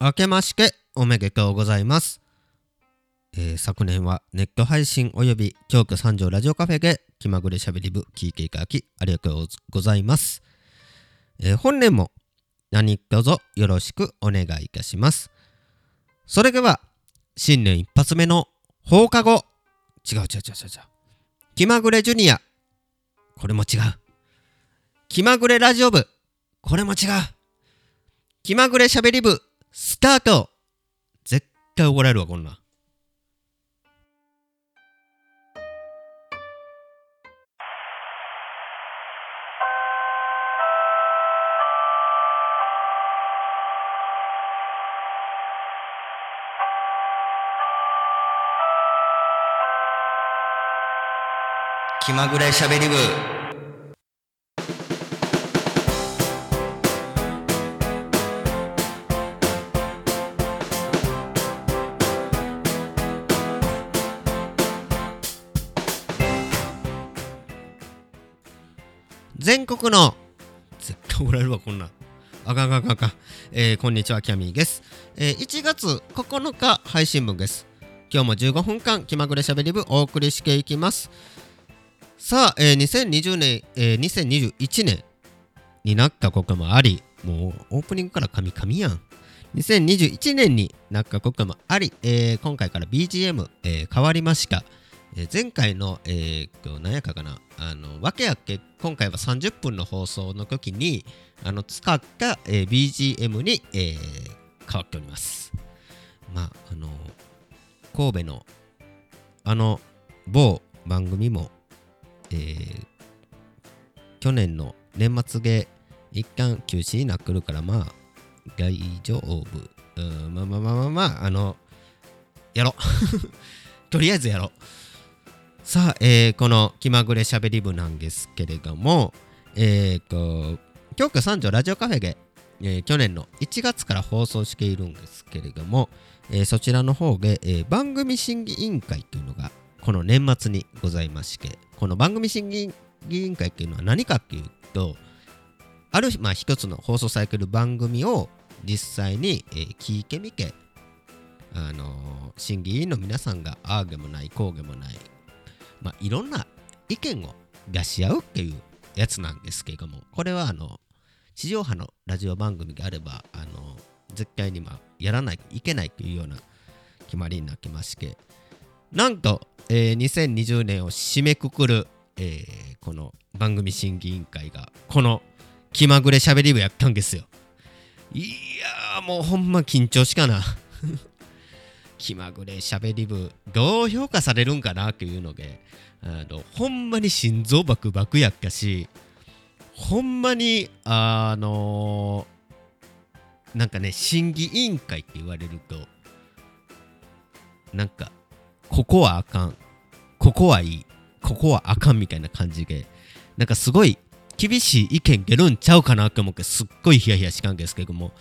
明けましておめでとうございます。えー昨年はネット配信および京都三条ラジオカフェで気まぐれしゃべり部聞いていただきありがとうございます。えー本年も何卒よろしくお願いいたします。それでは新年一発目の放課後。違う違う違う違う違う。気まぐれジュニア。これも違う。気まぐれラジオ部。これも違う。気まぐれしゃべり部。スタート。絶対怒られるわこんな。気まぐれしゃべり部。全国の絶対おられるわこんな。あかんあかんあかん、えーこんにちはキャミーです、えー1月9日配信分です。今日も15分間気まぐれしゃべり部お送りしていきます。さあ、えー2020年、えー2021年になったこともありもうオープニングから神々やん。2021年になったこともあり、えー今回から BGM、えー変わりました、えー前回の、えー、何やかかな？あのわけやっけ今回は30分の放送の時にあの使った、えー BGM に、えー変わっております。まああの神戸のあの某番組も、えー去年の年末で一旦休止になってるからまあ大丈夫。うんまあまあまあまあまああのやろ とりあえずやろう。さあ、えーこの気まぐれしゃべり部なんですけれどもえっ、と京都三条ラジオカフェで、えー去年の1月から放送しているんですけれども、えーそちらの方で、えー番組審議委員会というのがこの年末にございましてこの番組審議委員会っていうのは何かっていうとある、まあ、一つの放送されている番組を実際に、えー聞いてみてあのー審議委員の皆さんがああでもないこうでもないまあいろんな意見を出し合うっていうやつなんですけれどもこれはあの地上波のラジオ番組であればあの絶対にまあやらないといけないというような決まりになってましてなんと、えー2020年を締めくくる、えーこの番組審議委員会がこの気まぐれしゃべり部やったんですよ。いやーもうほんま緊張しかな。気まぐれしゃべり部どう評価されるんかなっていうのであのほんまに心臓バクバクやったしほんまにあのなんかね審議委員会って言われるとなんかここはあかんここはいいここはあかんみたいな感じでなんかすごい厳しい意見出るんちゃうかなと思ってすっごいヒヤヒヤしたんですけども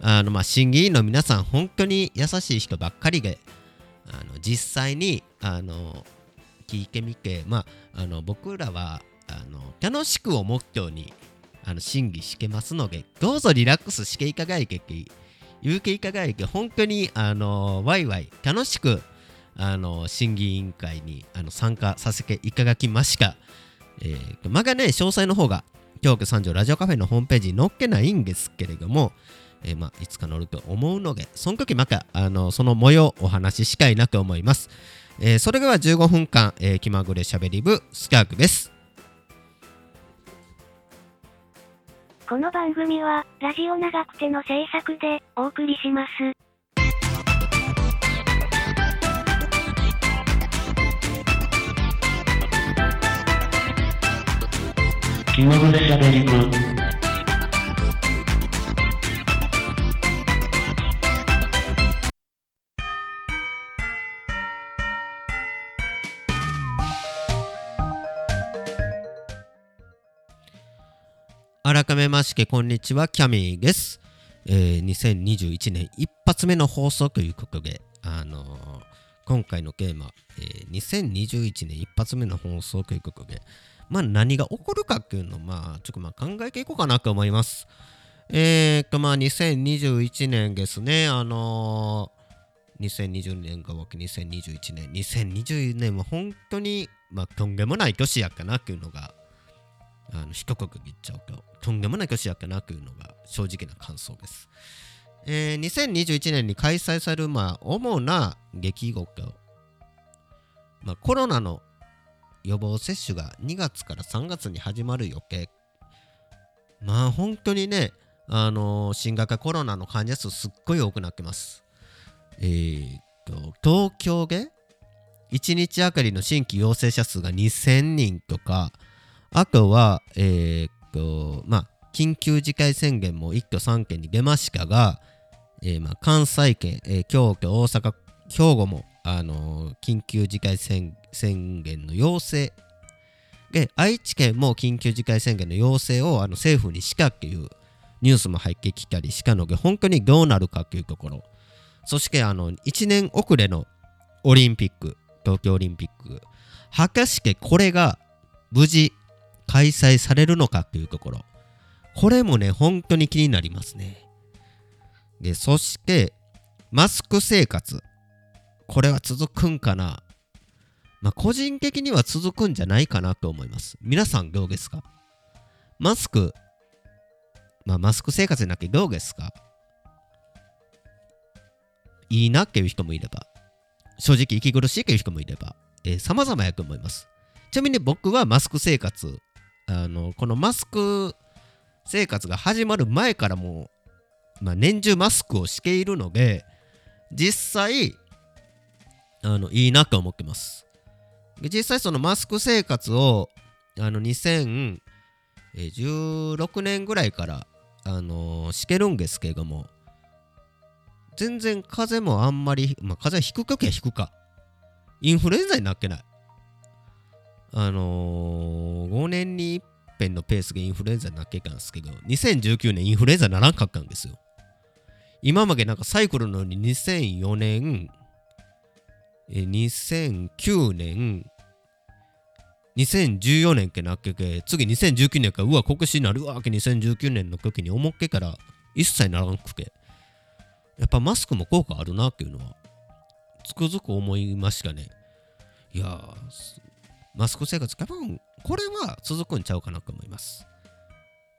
あのまあ審議委員の皆さん本当に優しい人ばっかりであの実際にあの聞いてみてまああの僕らはあの楽しくをモットーにあの審議してますのでどうぞリラックスしていただいて言うていただいて本当にあのワイワイ楽しくあの審議委員会にあの参加させていただきました。えー、まだね、詳細の方が、京都三条ラジオカフェのホームページに載っけないんですけれども、えーまあ、いつか載ると思うので、その時また、あのその模様お話ししたいなと思います。えーそれでは15分間、えー気まぐれしゃべり部、スカークです。この番組は、ラジオ長くての制作でお送りします。気まぐれしゃべり部して、こんにちは、キャミーです。えー2021年一発目の放送ということで、あのー今回のテーマ、えー2021年一発目の放送ということで、まあ何が起こるかっていうのを、まあちょっとまあ考えていこうかなと思います。えー、っと、まあ、2021年ですね、あのー、2020年がわけ2021年、2020年は本当に、まあ、とんでもない年やかなっていうのが、あの一言言っちゃうと、とんでもない年やっかなっていうのが正直な感想です。えー、2021年に開催される、まあ、主な出来事、まあ、コロナの予防接種が2月から3月に始まる予定。まあ本当にね、あのー新型コロナの患者数すっごい多くなってます。えーっと、東京で1日あたりの新規陽性者数が2000人とか、あとは、えーっと、まあ、緊急事態宣言も1都3県に出ましたが、えーまあ、関西圏、えー京都、大阪、兵庫も、あのー緊急事態宣言の要請。で愛知県も緊急事態宣言の要請をあの政府にしたっていうニュースも入ってきたりしたので本当にどうなるかっていうところ。そしてあの1年遅れのオリンピック東京オリンピック。果たしてこれが無事開催されるのかっていうところ。これもね本当に気になりますね。でそしてマスク生活。これは続くんかな。まあ、個人的には続くんじゃないかなと思います。皆さんどうですか？マスク、まあ、マスク生活になってどうですか？いいなっていう人もいれば、正直息苦しいっていう人もいれば、えー、様々やと思います。ちなみに僕はマスク生活、あの、このマスク生活が始まる前からもう、まあ、年中マスクをしているので、実際、あの、いいなと思ってます。実際そのマスク生活をあの2016年ぐらいからあのしてるんですけれども全然風邪もあんまり、まあ、風邪ひくときはひくかインフルエンザになってないあのー5年に一遍のペースでインフルエンザになってたんですけど2019年インフルエンザならんかったんですよ。今までなんかサイクルのように2004年え2009年2014年ってなっけけ次2019年かうわ国試になるわけ2019年の時に思っけから一切ならんくて。やっぱマスクも効果あるなっていうのはつくづく思いましたね。いやマスク生活。多分これは続くんちゃうかなと思います。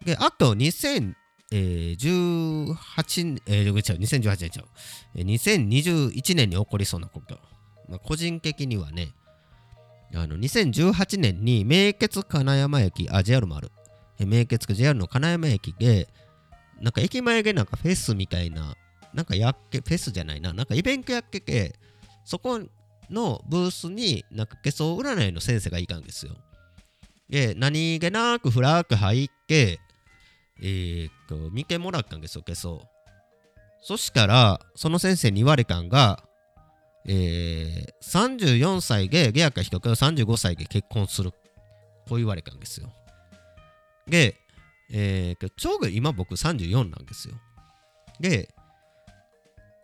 であと2018年、えー、違う2018年ちゃう。2021年に起こりそうなこと。まあ、個人的にはね、あの2018年に名鉄金山駅、あ、JR もある。名鉄 JR の金山駅で、なんか駅前でなんかフェスみたいな、なんかやっけ、フェスじゃないな、なんかイベントやっけけ、そこのブースになんか化粧占いの先生がいたんですよ。で、何気なくフラーク入って、えーっと、見てもらったんですよ、化粧。そしたら、その先生に言われたんが、えー、34歳でゲアか人から35歳で結婚する。こう言われたんですよ。で、えー、ちょうど今僕34なんですよ。で、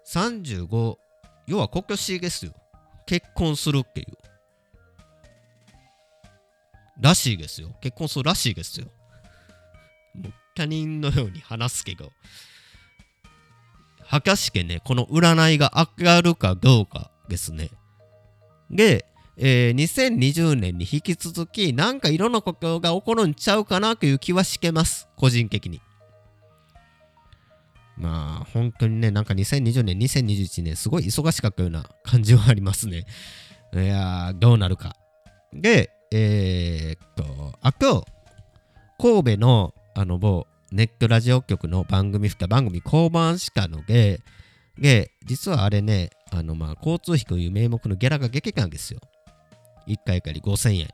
35、要は国しですよ。結婚するっていう。らしいですよ。結婚するらしいですよ。もう他人のように話すけど。果たしてね、この占いが上がるかどうかですね。で、えー2020年に引き続き、なんかいろんなことが起こるんちゃうかなという気はしてます。個人的に。まあ、本当にね、なんか2020年、2021年、すごい忙しかったような感じはありますね。いやー、どうなるか。で、えー、っと、あと、神戸の、あの、某、ネットラジオ局の番組、2番組、交番したので、で、実はあれね、あの、まあ、交通費という名目のギャラが激たんですよ。1回あたり5000円。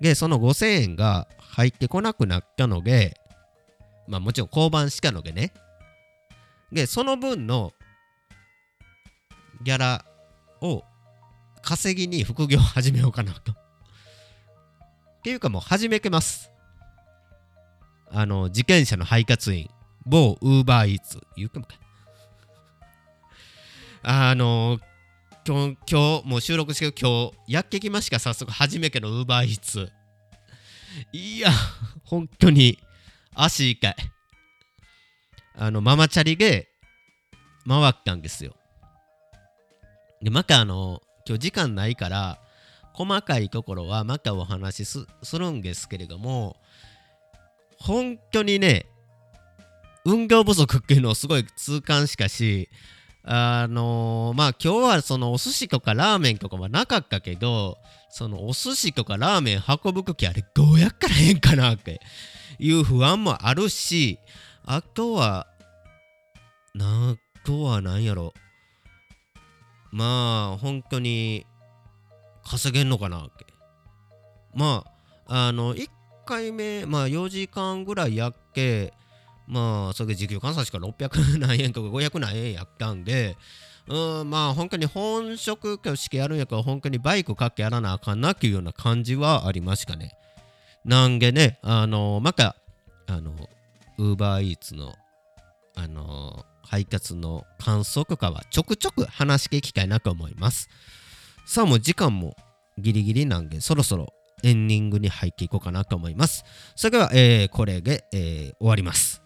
で、その5000円が入ってこなくなったので、まあ、もちろん交番したのでね。で、その分のギャラを稼ぎに副業を始めようかなと。っていうかもう始めてます。あの、自転車の配達員、某ウーバーイーツ、言うかもか。あの、今日、今日、もう収録してる今日、やってきました、早速、初めてのウーバーイーツ。いや、本当に、足痛い。あのママチャリで回ったんですよ。でまたあの今日時間ないから細かいところはまたお話しするんですけれども本当にね運動不足っていうのをすごい痛感しかしあのーまあ今日はそのお寿司とかラーメンとかはなかったけどそのお寿司とかラーメン運ぶ時あれどうやったらええんかなっていう不安もあるしあとはなあとは何やろ。まあ本当に稼げんのかなまああの1回目まあ4時間ぐらいやっけまあそれで時給換算しか600 何円とか500何円やったんでうんまあ本当に本職としてやるんやから本当にバイクかってやらなあかんなっていうような感じはありましたね。なんでねあのまたあのウーバーイーツのあの配達の感想とかはちょくちょく話していきたいなと思います。さあもう時間もギリギリなんでそろそろエンディングに入っていこうかなと思います。それでは、えーこれで、えー終わります。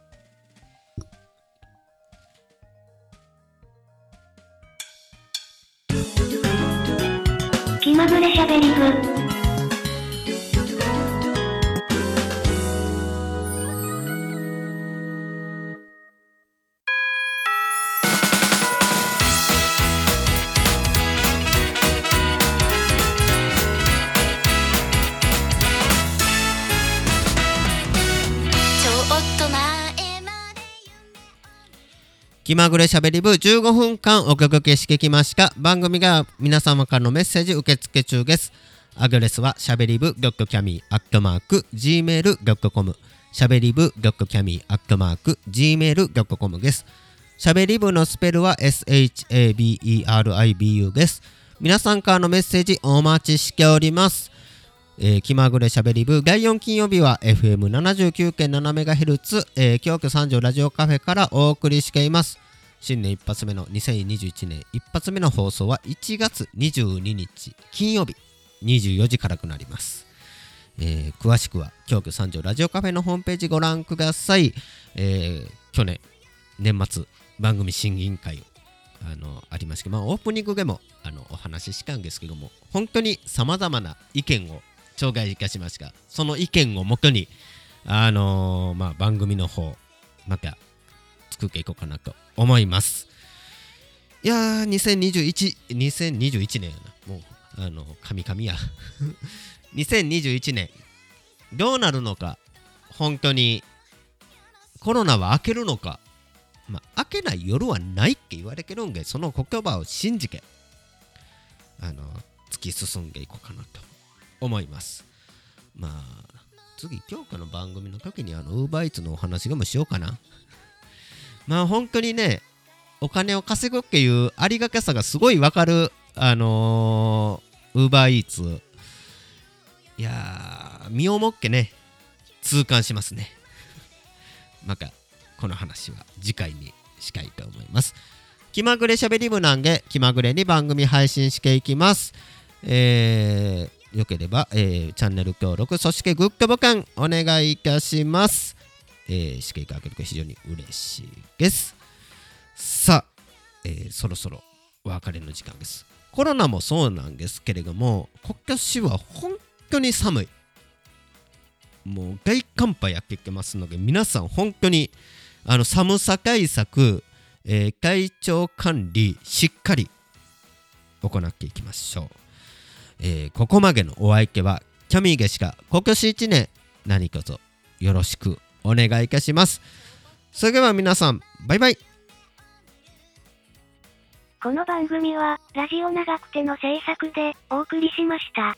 気まぐれしゃべり部15分間お届けしてきました。番組が皆様からのメッセージ受付中です。アドレスはしゃべり部 .cami アットマーク gmail.com しゃべり部 .cami アットマーク gmail.com です。しゃべり部のスペルは SHABERIBU です。皆さんからのメッセージお待ちしております。えー気まぐれしゃべり部第4金曜日は FM79.7MHz、えー、京都三条ラジオカフェからお送りしています。新年一発目の2021年一発目の放送は1月22日金曜日24時からとなります、えー詳しくは京都三条ラジオカフェのホームページご覧ください、えー去年年末番組審議委員会をあのありました、まあ、オープニングでもあのお話ししたんですけども本当にさまざまな意見を頂戴いたしましたその意見をもとにあのーまあ、番組の方また作っていこうかなと思います。いやー2021 2021年やな。もうあの神々や。2021年。どうなるのか本当にコロナは明けるのか。まあ、明けない夜はないって言われてるんで、その言葉を信じて、あの、突き進んでいこうかなと思います。まあ、次、今日かの番組の時に、あの、ウーバーイーツのお話でもしようかな。まあ、本当にね、お金を稼ぐっていうありがたさがすごいわかる、あの、ウーバーイーツ。いや、身をもってね、痛感しますね。また、この話は次回にしたいと思います。気まぐれしゃべり部なんで気まぐれに番組配信していきます。えー、よければ、えーチャンネル登録、そしてグッドボタンお願いいたします。えー、していただけると非常に嬉しいです。さあ、えーそろそろお別れの時間です。コロナもそうなんですけれども、今年は本当に寒い。もう大寒波やってきてますので、皆さん本当にあの寒さ対策、えー体調管理しっかり行っていきましょう、えーここまでのお相手はキャミーゲしか今年1年何卒よろしくお願いいたしますそれでは皆さんバイバイこの番組は、ラジオ長くての制作でお送りしました。